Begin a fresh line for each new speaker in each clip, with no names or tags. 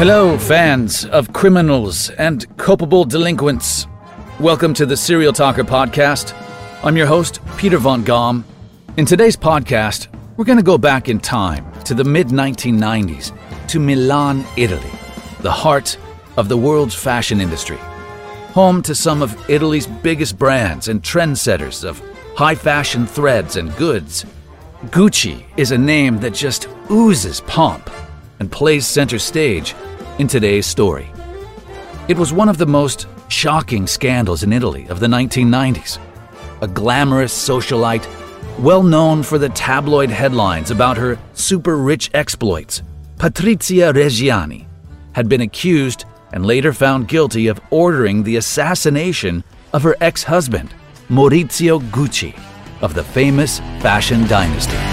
Hello, fans of criminals and culpable delinquents. Welcome to the Serial Talker podcast. I'm your host, Peter Von Gom. In today's podcast, we're going to go back in time to the mid 1990s to Milan, Italy, the heart of the world's fashion industry. Home to some of Italy's biggest brands and trendsetters of high fashion threads and goods. Gucci is a name that just oozes pomp and plays center stage in today's story. It was one of the most shocking scandals in Italy of the 1990s. A glamorous socialite, well known for the tabloid headlines about her super rich exploits, Patrizia Reggiani, had been accused and later found guilty of ordering the assassination of her ex husband, Maurizio Gucci, of the famous fashion dynasty.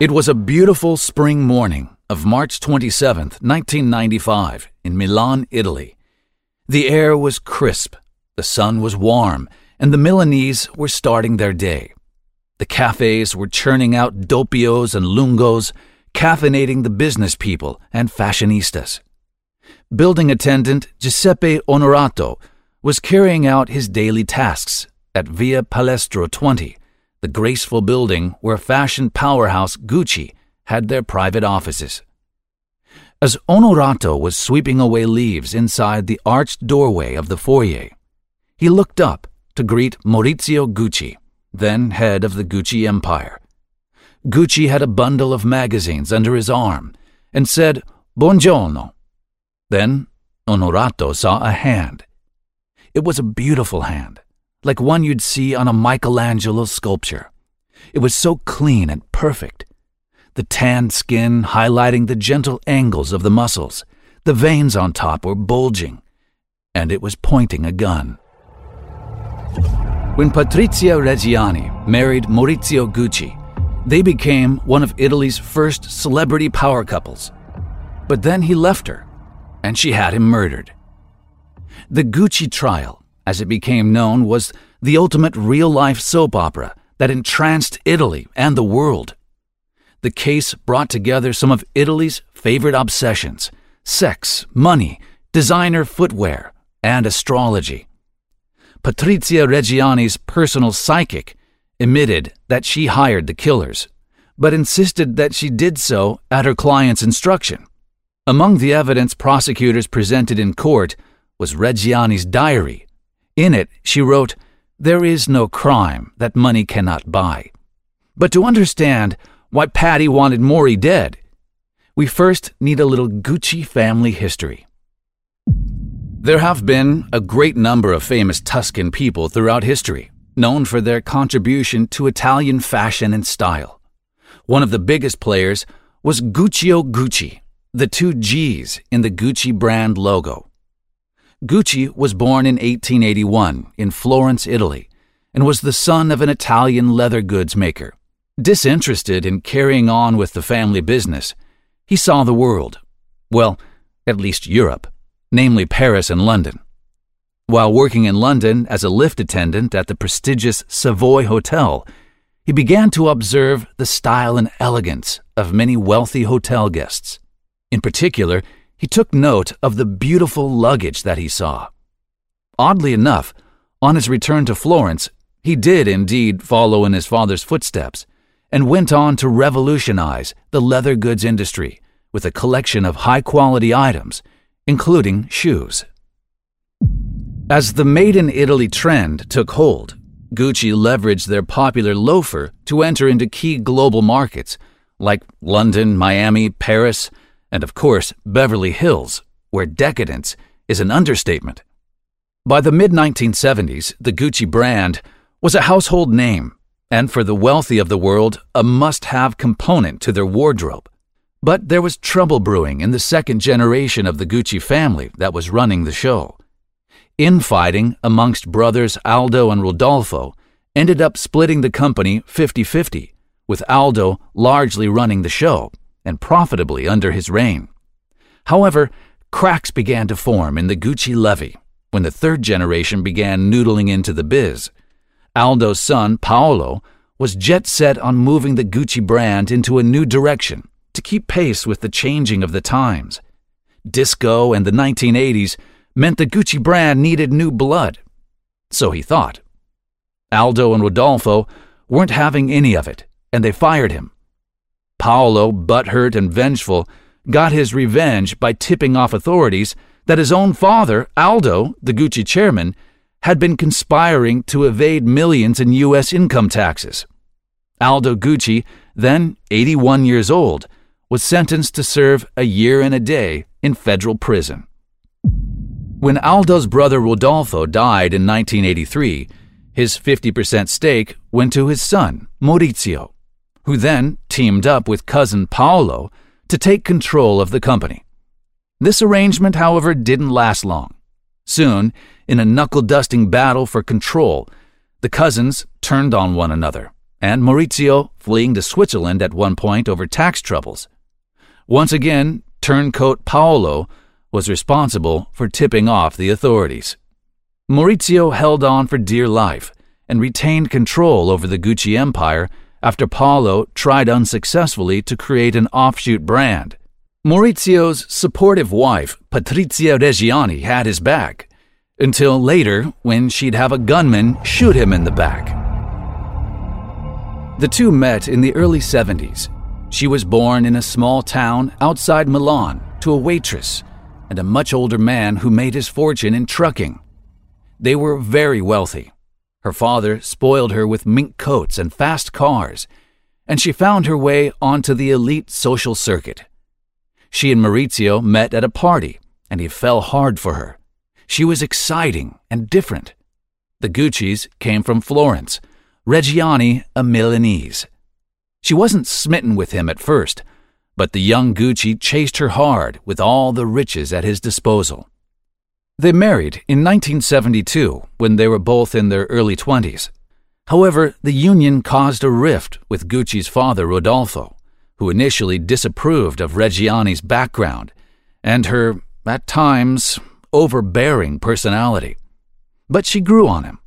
It was a beautiful spring morning of March 27, 1995, in Milan, Italy. The air was crisp, the sun was warm, and the Milanese were starting their day. The cafes were churning out doppios and lungos, caffeinating the business people and fashionistas. Building attendant Giuseppe Onorato was carrying out his daily tasks at Via Palestro 20, the graceful building where fashion powerhouse Gucci had their private offices. As Onorato was sweeping away leaves inside the arched doorway of the foyer, he looked up to greet Maurizio Gucci, then head of the Gucci empire. Gucci had a bundle of magazines under his arm and said, Buongiorno. Then Onorato saw a hand. It was a beautiful hand, like one you'd see on a Michelangelo sculpture. It was so clean and perfect. The tanned skin highlighting the gentle angles of the muscles. The veins on top were bulging, and it was pointing a gun. When Patrizia Reggiani married Maurizio Gucci, they became one of Italy's first celebrity power couples. But then he left her, and she had him murdered. The Gucci trial, as it became known, was the ultimate real life soap opera that entranced Italy and the world. The case brought together some of Italy's favorite obsessions sex, money, designer footwear, and astrology. Patrizia Reggiani's personal psychic admitted that she hired the killers, but insisted that she did so at her client's instruction. Among the evidence prosecutors presented in court was Reggiani's diary. In it, she wrote, There is no crime that money cannot buy. But to understand why Patty wanted Maury dead, we first need a little Gucci family history. There have been a great number of famous Tuscan people throughout history, known for their contribution to Italian fashion and style. One of the biggest players was Guccio Gucci, the two G's in the Gucci brand logo. Gucci was born in 1881 in Florence, Italy, and was the son of an Italian leather goods maker. Disinterested in carrying on with the family business, he saw the world. Well, at least Europe, namely Paris and London. While working in London as a lift attendant at the prestigious Savoy Hotel, he began to observe the style and elegance of many wealthy hotel guests. In particular, he took note of the beautiful luggage that he saw. Oddly enough, on his return to Florence, he did indeed follow in his father's footsteps and went on to revolutionize the leather goods industry with a collection of high quality items, including shoes. As the Made in Italy trend took hold, Gucci leveraged their popular loafer to enter into key global markets like London, Miami, Paris, and of course, Beverly Hills, where decadence is an understatement. By the mid 1970s, the Gucci brand was a household name and for the wealthy of the world, a must have component to their wardrobe. But there was trouble brewing in the second generation of the Gucci family that was running the show. Infighting amongst brothers Aldo and Rodolfo ended up splitting the company 50 50, with Aldo largely running the show and profitably under his reign. However, cracks began to form in the Gucci levee when the third generation began noodling into the biz. Aldo's son, Paolo, was jet set on moving the Gucci brand into a new direction, to keep pace with the changing of the times. Disco and the 1980s meant the Gucci brand needed new blood. So he thought. Aldo and Rodolfo weren't having any of it, and they fired him. Paolo, butthurt and vengeful, got his revenge by tipping off authorities that his own father, Aldo, the Gucci chairman, had been conspiring to evade millions in U.S. income taxes. Aldo Gucci, then 81 years old, was sentenced to serve a year and a day in federal prison. When Aldo's brother Rodolfo died in 1983, his 50% stake went to his son, Maurizio, who then teamed up with cousin Paolo to take control of the company. This arrangement, however, didn't last long. Soon, in a knuckle dusting battle for control, the cousins turned on one another, and Maurizio fleeing to Switzerland at one point over tax troubles. Once again, turncoat Paolo was responsible for tipping off the authorities. Maurizio held on for dear life and retained control over the Gucci empire after Paolo tried unsuccessfully to create an offshoot brand. Maurizio's supportive wife, Patrizia Reggiani, had his back, until later when she'd have a gunman shoot him in the back. The two met in the early 70s. She was born in a small town outside Milan to a waitress and a much older man who made his fortune in trucking. They were very wealthy. Her father spoiled her with mink coats and fast cars, and she found her way onto the elite social circuit. She and Maurizio met at a party, and he fell hard for her. She was exciting and different. The Guccis came from Florence, Reggiani a Milanese. She wasn't smitten with him at first, but the young Gucci chased her hard with all the riches at his disposal. They married in 1972 when they were both in their early 20s. However, the union caused a rift with Gucci's father, Rodolfo, who initially disapproved of Reggiani's background and her, at times, overbearing personality. But she grew on him,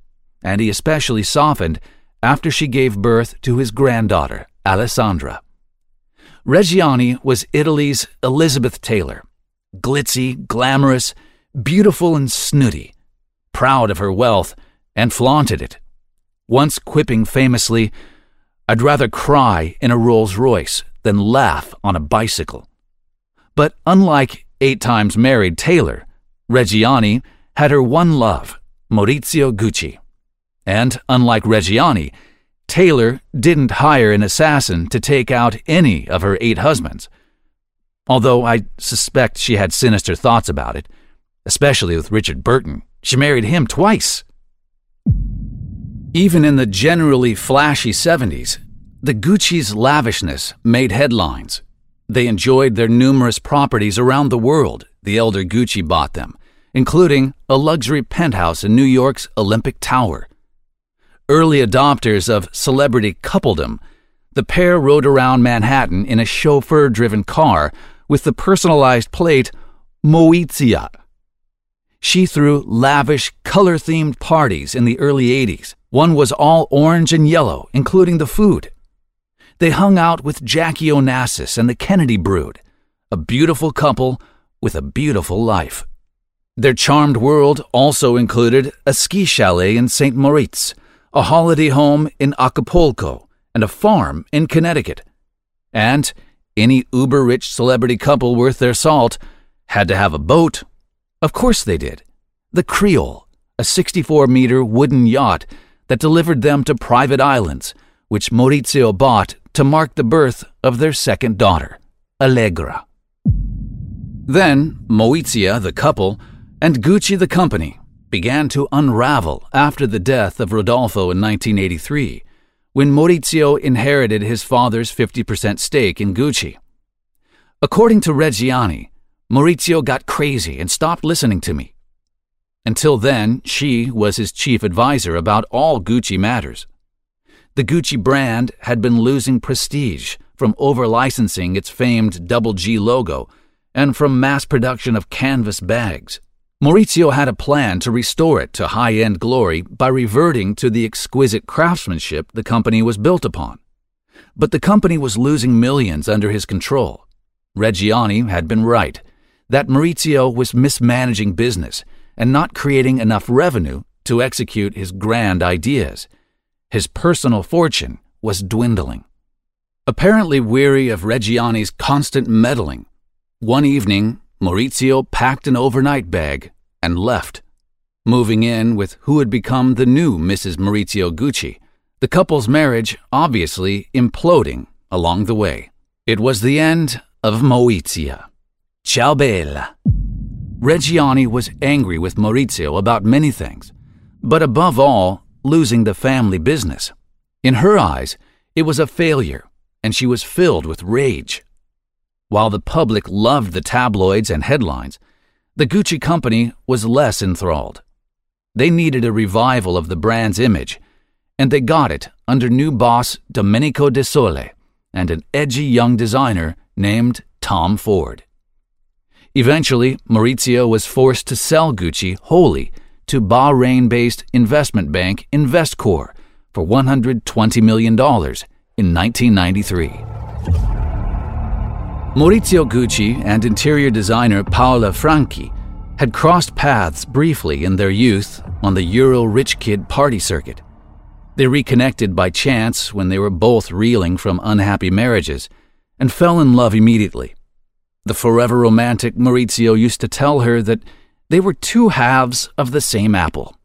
and he especially softened after she gave birth to his granddaughter, Alessandra. Reggiani was Italy's Elizabeth Taylor, glitzy, glamorous, beautiful and snooty, proud of her wealth, and flaunted it. Once quipping famously, I'd rather cry in a Rolls Royce than laugh on a bicycle. But unlike eight times married Taylor, Reggiani had her one love, Maurizio Gucci. And unlike Reggiani, Taylor didn't hire an assassin to take out any of her eight husbands. Although I suspect she had sinister thoughts about it especially with Richard Burton. She married him twice. Even in the generally flashy 70s, the Gucci's lavishness made headlines. They enjoyed their numerous properties around the world the elder Gucci bought them, including a luxury penthouse in New York's Olympic Tower. Early adopters of celebrity coupledom, the pair rode around Manhattan in a chauffeur driven car with the personalized plate Moizia she threw lavish, color themed parties in the early 80s. One was all orange and yellow, including the food. They hung out with Jackie Onassis and the Kennedy Brood, a beautiful couple with a beautiful life. Their charmed world also included a ski chalet in St. Moritz, a holiday home in Acapulco, and a farm in Connecticut. And any uber rich celebrity couple worth their salt had to have a boat of course they did. The Creole, a 64 meter wooden yacht that delivered them to private islands, which Maurizio bought to mark the birth of their second daughter, Allegra. Then, Moizia, the couple, and Gucci, the company, began to unravel after the death of Rodolfo in 1983, when Maurizio inherited his father's 50% stake in Gucci. According to Reggiani, Maurizio got crazy and stopped listening to me. Until then, she was his chief advisor about all Gucci matters. The Gucci brand had been losing prestige from over licensing its famed double G logo and from mass production of canvas bags. Maurizio had a plan to restore it to high end glory by reverting to the exquisite craftsmanship the company was built upon. But the company was losing millions under his control. Reggiani had been right that Maurizio was mismanaging business and not creating enough revenue to execute his grand ideas. His personal fortune was dwindling. Apparently weary of Reggiani's constant meddling, one evening Maurizio packed an overnight bag and left, moving in with who had become the new Mrs. Maurizio Gucci, the couple's marriage obviously imploding along the way. It was the end of Maurizia. Ciao bella. Reggiani was angry with Maurizio about many things, but above all, losing the family business. In her eyes, it was a failure, and she was filled with rage. While the public loved the tabloids and headlines, the Gucci company was less enthralled. They needed a revival of the brand's image, and they got it under new boss Domenico De Sole and an edgy young designer named Tom Ford. Eventually, Maurizio was forced to sell Gucci wholly to Bahrain based investment bank Investcorp for $120 million in 1993. Maurizio Gucci and interior designer Paola Franchi had crossed paths briefly in their youth on the Euro rich kid party circuit. They reconnected by chance when they were both reeling from unhappy marriages and fell in love immediately. The forever romantic Maurizio used to tell her that they were two halves of the same apple.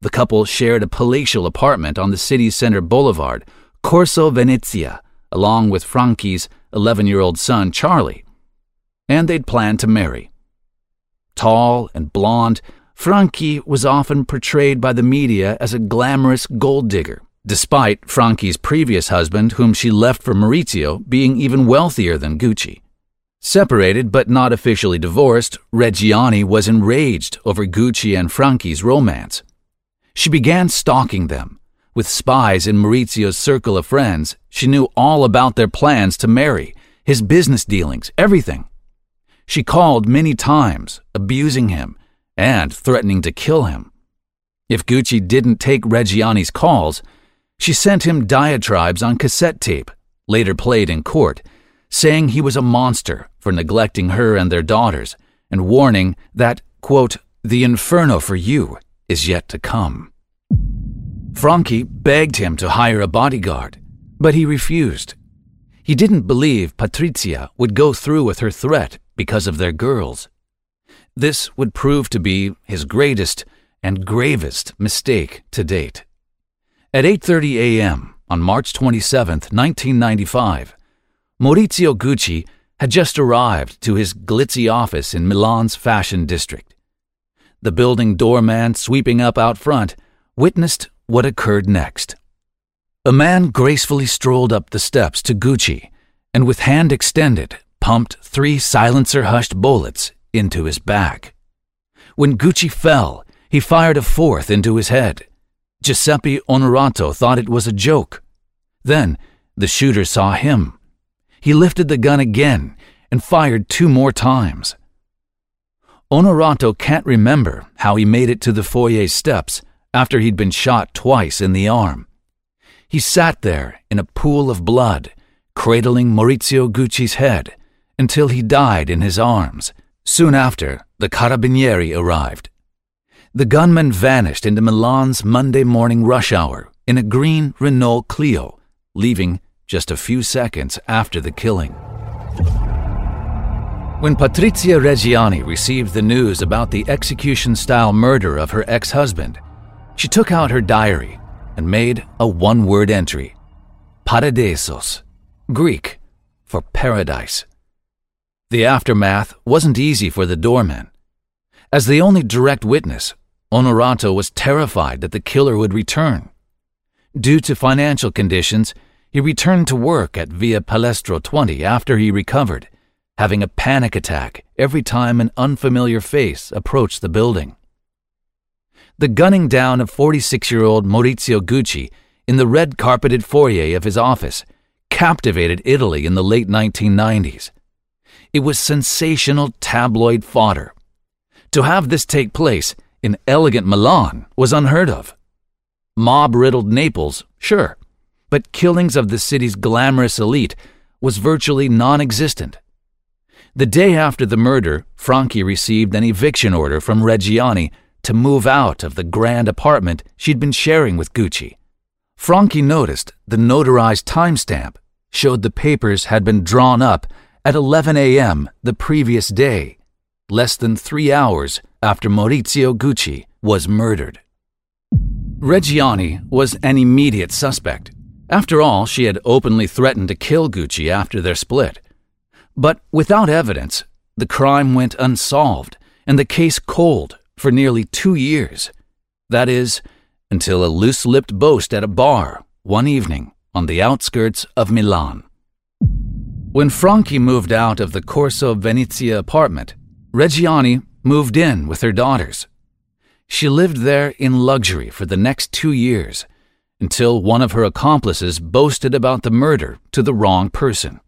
The couple shared a palatial apartment on the city's center boulevard, Corso Venezia, along with Franchi's 11 year old son, Charlie. And they'd planned to marry. Tall and blonde, Franchi was often portrayed by the media as a glamorous gold digger, despite Franchi's previous husband, whom she left for Maurizio, being even wealthier than Gucci. Separated but not officially divorced, Reggiani was enraged over Gucci and Franchi's romance. She began stalking them. With spies in Maurizio's circle of friends, she knew all about their plans to marry, his business dealings, everything. She called many times, abusing him and threatening to kill him. If Gucci didn't take Reggiani's calls, she sent him diatribes on cassette tape, later played in court, saying he was a monster for neglecting her and their daughters, and warning that, quote, the inferno for you is yet to come. Franchi begged him to hire a bodyguard, but he refused. He didn't believe Patrizia would go through with her threat because of their girls. This would prove to be his greatest and gravest mistake to date. At 8:30 a.m. on March 27, 1995, Maurizio Gucci had just arrived to his glitzy office in Milan's fashion district. The building doorman sweeping up out front witnessed what occurred next. A man gracefully strolled up the steps to Gucci and, with hand extended, pumped three silencer hushed bullets into his back. When Gucci fell, he fired a fourth into his head. Giuseppe Onorato thought it was a joke. Then the shooter saw him he lifted the gun again and fired two more times. Onorato can't remember how he made it to the foyer steps after he'd been shot twice in the arm. He sat there in a pool of blood, cradling Maurizio Gucci's head until he died in his arms. Soon after, the Carabinieri arrived. The gunman vanished into Milan's Monday morning rush hour in a green Renault Clio, leaving just a few seconds after the killing. When Patrizia Reggiani received the news about the execution style murder of her ex husband, she took out her diary and made a one word entry Paradisos, Greek for paradise. The aftermath wasn't easy for the doorman. As the only direct witness, Onorato was terrified that the killer would return. Due to financial conditions, he returned to work at Via Palestro 20 after he recovered, having a panic attack every time an unfamiliar face approached the building. The gunning down of 46 year old Maurizio Gucci in the red carpeted foyer of his office captivated Italy in the late 1990s. It was sensational tabloid fodder. To have this take place in elegant Milan was unheard of. Mob riddled Naples, sure, but killings of the city's glamorous elite was virtually non existent. The day after the murder, Franchi received an eviction order from Reggiani to move out of the grand apartment she'd been sharing with Gucci. Franchi noticed the notarized timestamp showed the papers had been drawn up at 11 a.m. the previous day, less than three hours after Maurizio Gucci was murdered. Reggiani was an immediate suspect. After all, she had openly threatened to kill Gucci after their split. But without evidence, the crime went unsolved and the case cold for nearly two years. That is, until a loose lipped boast at a bar one evening on the outskirts of Milan. When Franchi moved out of the Corso Venezia apartment, Reggiani moved in with her daughters. She lived there in luxury for the next two years until one of her accomplices boasted about the murder to the wrong person.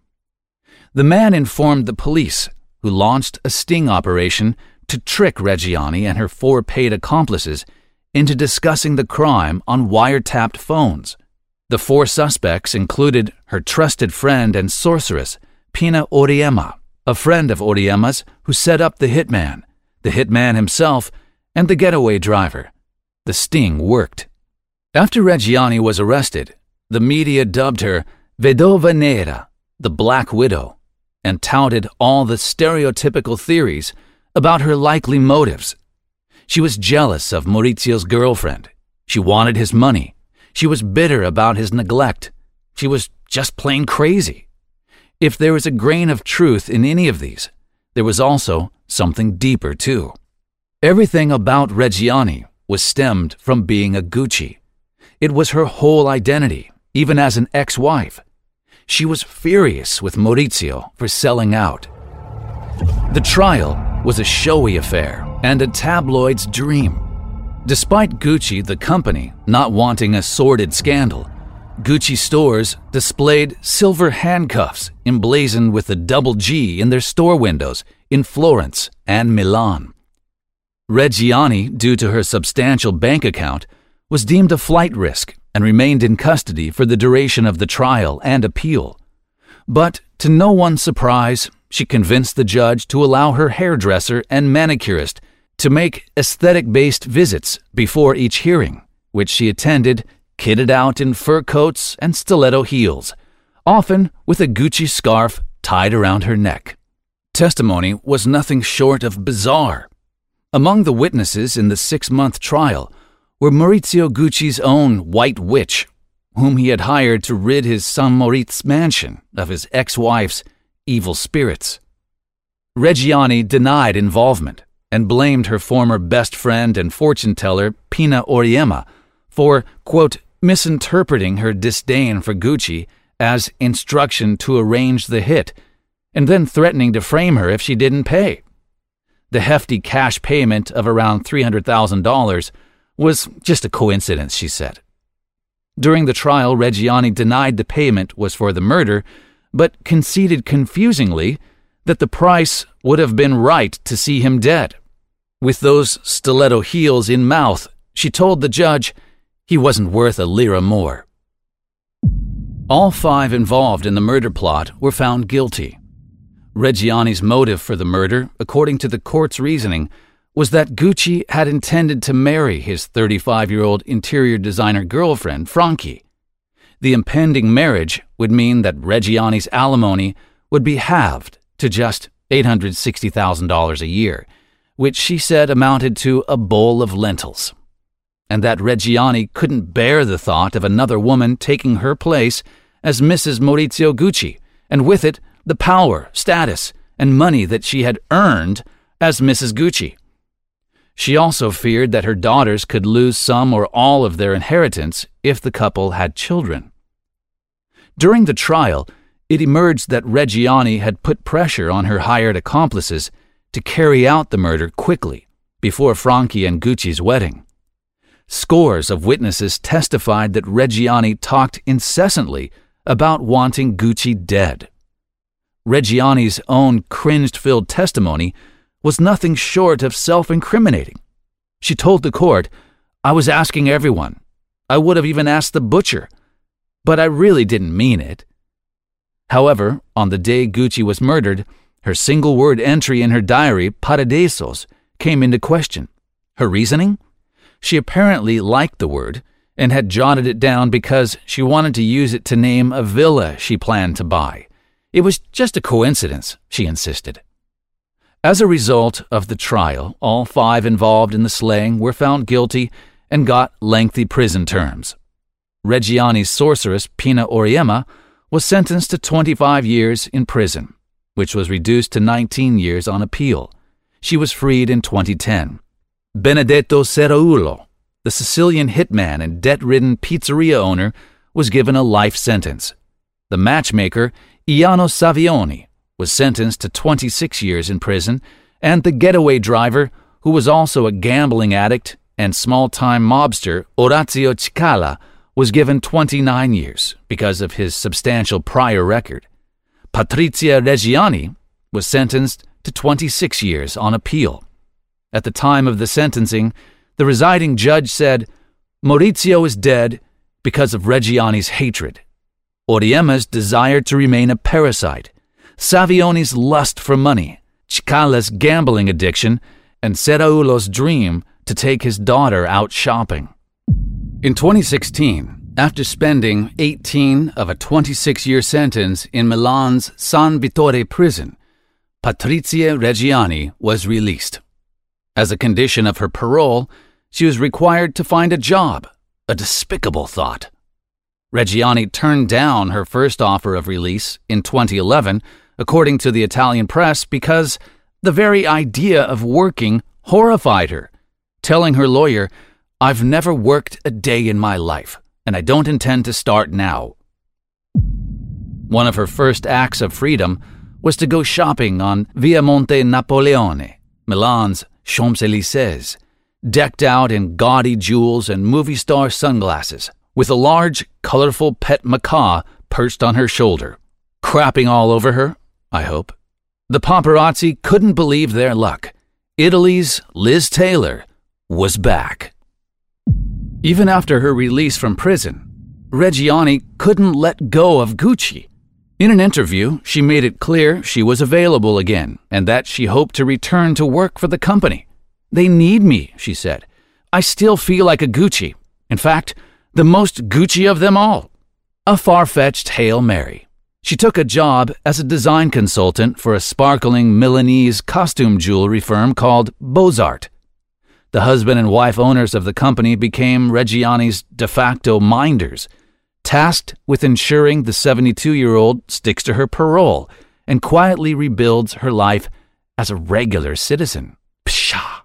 The man informed the police, who launched a sting operation to trick Reggiani and her four paid accomplices into discussing the crime on wiretapped phones. The four suspects included her trusted friend and sorceress, Pina Auriemma, a friend of Auriemma's who set up the hitman, the hitman himself, and the getaway driver. The sting worked. After Reggiani was arrested, the media dubbed her Vedova Nera, the Black Widow, and touted all the stereotypical theories about her likely motives. She was jealous of Maurizio's girlfriend. She wanted his money. She was bitter about his neglect. She was just plain crazy. If there was a grain of truth in any of these, there was also something deeper, too. Everything about Reggiani was stemmed from being a Gucci. It was her whole identity, even as an ex wife. She was furious with Maurizio for selling out. The trial was a showy affair and a tabloid's dream. Despite Gucci, the company, not wanting a sordid scandal, Gucci stores displayed silver handcuffs emblazoned with the double G in their store windows in Florence and Milan. Reggiani, due to her substantial bank account, was deemed a flight risk and remained in custody for the duration of the trial and appeal. But, to no one's surprise, she convinced the judge to allow her hairdresser and manicurist to make aesthetic based visits before each hearing, which she attended kitted out in fur coats and stiletto heels, often with a Gucci scarf tied around her neck. Testimony was nothing short of bizarre. Among the witnesses in the six month trial were Maurizio Gucci's own White Witch, whom he had hired to rid his St. Moritz mansion of his ex wife's evil spirits. Reggiani denied involvement and blamed her former best friend and fortune teller, Pina Auriemma, for, quote, misinterpreting her disdain for Gucci as instruction to arrange the hit, and then threatening to frame her if she didn't pay. The hefty cash payment of around $300,000 was just a coincidence, she said. During the trial, Reggiani denied the payment was for the murder, but conceded confusingly that the price would have been right to see him dead. With those stiletto heels in mouth, she told the judge he wasn't worth a lira more. All five involved in the murder plot were found guilty. Reggiani's motive for the murder, according to the court's reasoning, was that Gucci had intended to marry his 35 year old interior designer girlfriend, Franchi. The impending marriage would mean that Reggiani's alimony would be halved to just $860,000 a year, which she said amounted to a bowl of lentils. And that Reggiani couldn't bear the thought of another woman taking her place as Mrs. Maurizio Gucci, and with it, the power, status, and money that she had earned as Mrs. Gucci. She also feared that her daughters could lose some or all of their inheritance if the couple had children. During the trial, it emerged that Reggiani had put pressure on her hired accomplices to carry out the murder quickly before Franchi and Gucci's wedding. Scores of witnesses testified that Reggiani talked incessantly about wanting Gucci dead. Reggiani's own cringe filled testimony was nothing short of self incriminating. She told the court, I was asking everyone. I would have even asked the butcher. but I really didn't mean it. However, on the day Gucci was murdered, her single word entry in her diary, Paradisos, came into question. Her reasoning? She apparently liked the word and had jotted it down because she wanted to use it to name a villa she planned to buy. It was just a coincidence, she insisted. As a result of the trial, all five involved in the slaying were found guilty and got lengthy prison terms. Reggiani's sorceress, Pina Auriemma, was sentenced to 25 years in prison, which was reduced to 19 years on appeal. She was freed in 2010. Benedetto Ceraulo, the Sicilian hitman and debt ridden pizzeria owner, was given a life sentence. The matchmaker, Ivano Savioni, was sentenced to 26 years in prison, and the getaway driver, who was also a gambling addict and small time mobster, Orazio Cicala, was given 29 years because of his substantial prior record. Patrizia Reggiani was sentenced to 26 years on appeal. At the time of the sentencing, the residing judge said, Maurizio is dead because of Reggiani's hatred, Auriemma's desire to remain a parasite, Savioni's lust for money, Cicala's gambling addiction, and Ceraulo's dream to take his daughter out shopping. In 2016, after spending 18 of a 26 year sentence in Milan's San Vittore prison, Patrizia Reggiani was released. As a condition of her parole, she was required to find a job, a despicable thought. Reggiani turned down her first offer of release in 2011, according to the Italian press, because the very idea of working horrified her, telling her lawyer, I've never worked a day in my life, and I don't intend to start now. One of her first acts of freedom was to go shopping on Via Monte Napoleone, Milan's Champs Elysees, decked out in gaudy jewels and movie star sunglasses, with a large, colorful pet macaw perched on her shoulder, crapping all over her, I hope. The paparazzi couldn't believe their luck. Italy's Liz Taylor was back. Even after her release from prison, Reggiani couldn't let go of Gucci. In an interview, she made it clear she was available again and that she hoped to return to work for the company. They need me, she said. I still feel like a Gucci. In fact, the most Gucci of them all. A far fetched Hail Mary. She took a job as a design consultant for a sparkling Milanese costume jewelry firm called Bozart. The husband and wife owners of the company became Reggiani's de facto minders tasked with ensuring the 72 year old sticks to her parole and quietly rebuilds her life as a regular citizen. Pshaw!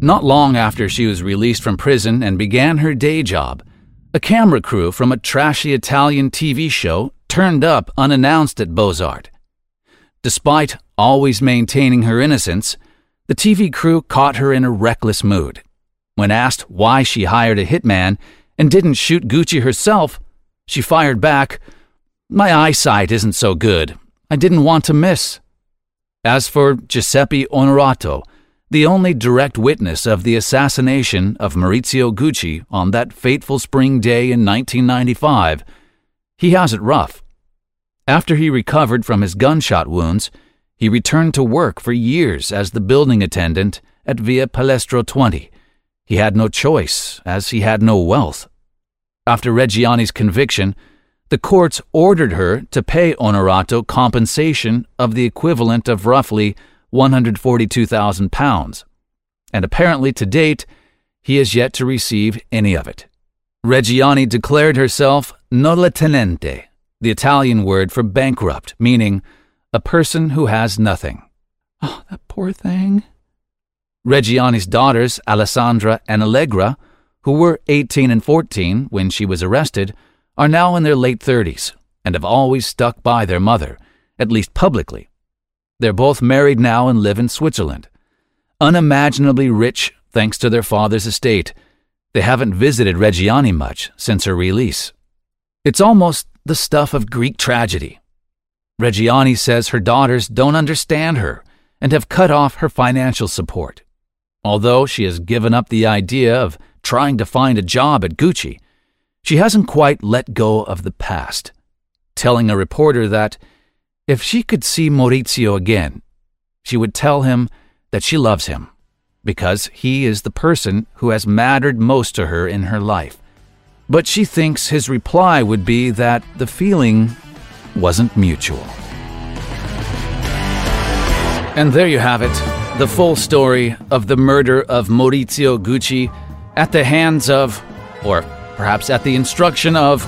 Not long after she was released from prison and began her day job, a camera crew from a trashy Italian TV show turned up unannounced at Bozart. Despite always maintaining her innocence, the TV crew caught her in a reckless mood. When asked why she hired a hitman and didn't shoot Gucci herself, she fired back, My eyesight isn't so good. I didn't want to miss. As for Giuseppe Onorato, the only direct witness of the assassination of Maurizio Gucci on that fateful spring day in 1995, he has it rough. After he recovered from his gunshot wounds, he returned to work for years as the building attendant at Via Palestro 20. He had no choice, as he had no wealth. After Reggiani's conviction, the courts ordered her to pay Onorato compensation of the equivalent of roughly 142,000 pounds, and apparently to date, he has yet to receive any of it. Reggiani declared herself nulla tenente, the Italian word for bankrupt, meaning a person who has nothing. Oh, that poor thing. Reggiani's daughters, Alessandra and Allegra, who were 18 and 14 when she was arrested, are now in their late 30s and have always stuck by their mother, at least publicly. They're both married now and live in Switzerland. Unimaginably rich thanks to their father's estate, they haven't visited Reggiani much since her release. It's almost the stuff of Greek tragedy. Reggiani says her daughters don't understand her and have cut off her financial support. Although she has given up the idea of trying to find a job at Gucci. she hasn't quite let go of the past, telling a reporter that if she could see Maurizio again, she would tell him that she loves him because he is the person who has mattered most to her in her life. But she thinks his reply would be that the feeling wasn't mutual. And there you have it the full story of the murder of Maurizio Gucci at the hands of, or perhaps at the instruction of,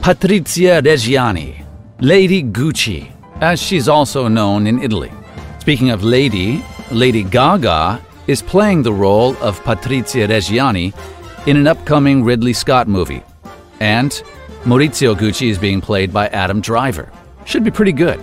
Patrizia Reggiani, Lady Gucci, as she's also known in Italy. Speaking of Lady, Lady Gaga is playing the role of Patrizia Reggiani in an upcoming Ridley Scott movie. And Maurizio Gucci is being played by Adam Driver. Should be pretty good.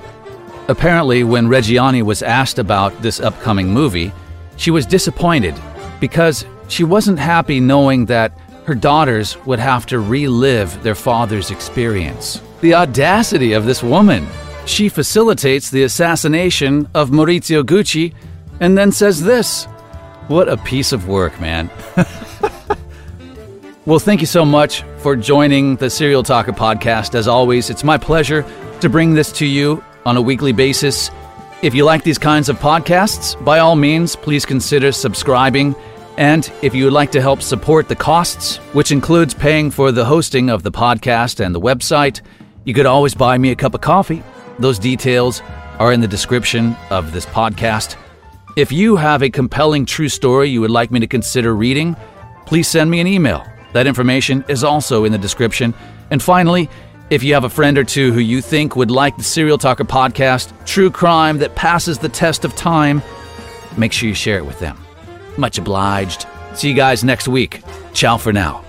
Apparently, when Reggiani was asked about this upcoming movie, she was disappointed because she wasn't happy knowing that her daughters would have to relive their father's experience. The audacity of this woman! She facilitates the assassination of Maurizio Gucci and then says this what a piece of work, man. well, thank you so much for joining the Serial Talker podcast. As always, it's my pleasure to bring this to you on a weekly basis. If you like these kinds of podcasts, by all means, please consider subscribing. And if you would like to help support the costs, which includes paying for the hosting of the podcast and the website, you could always buy me a cup of coffee. Those details are in the description of this podcast. If you have a compelling true story you would like me to consider reading, please send me an email. That information is also in the description. And finally, if you have a friend or two who you think would like the Serial Talker podcast, true crime that passes the test of time, make sure you share it with them. Much obliged. See you guys next week. Ciao for now.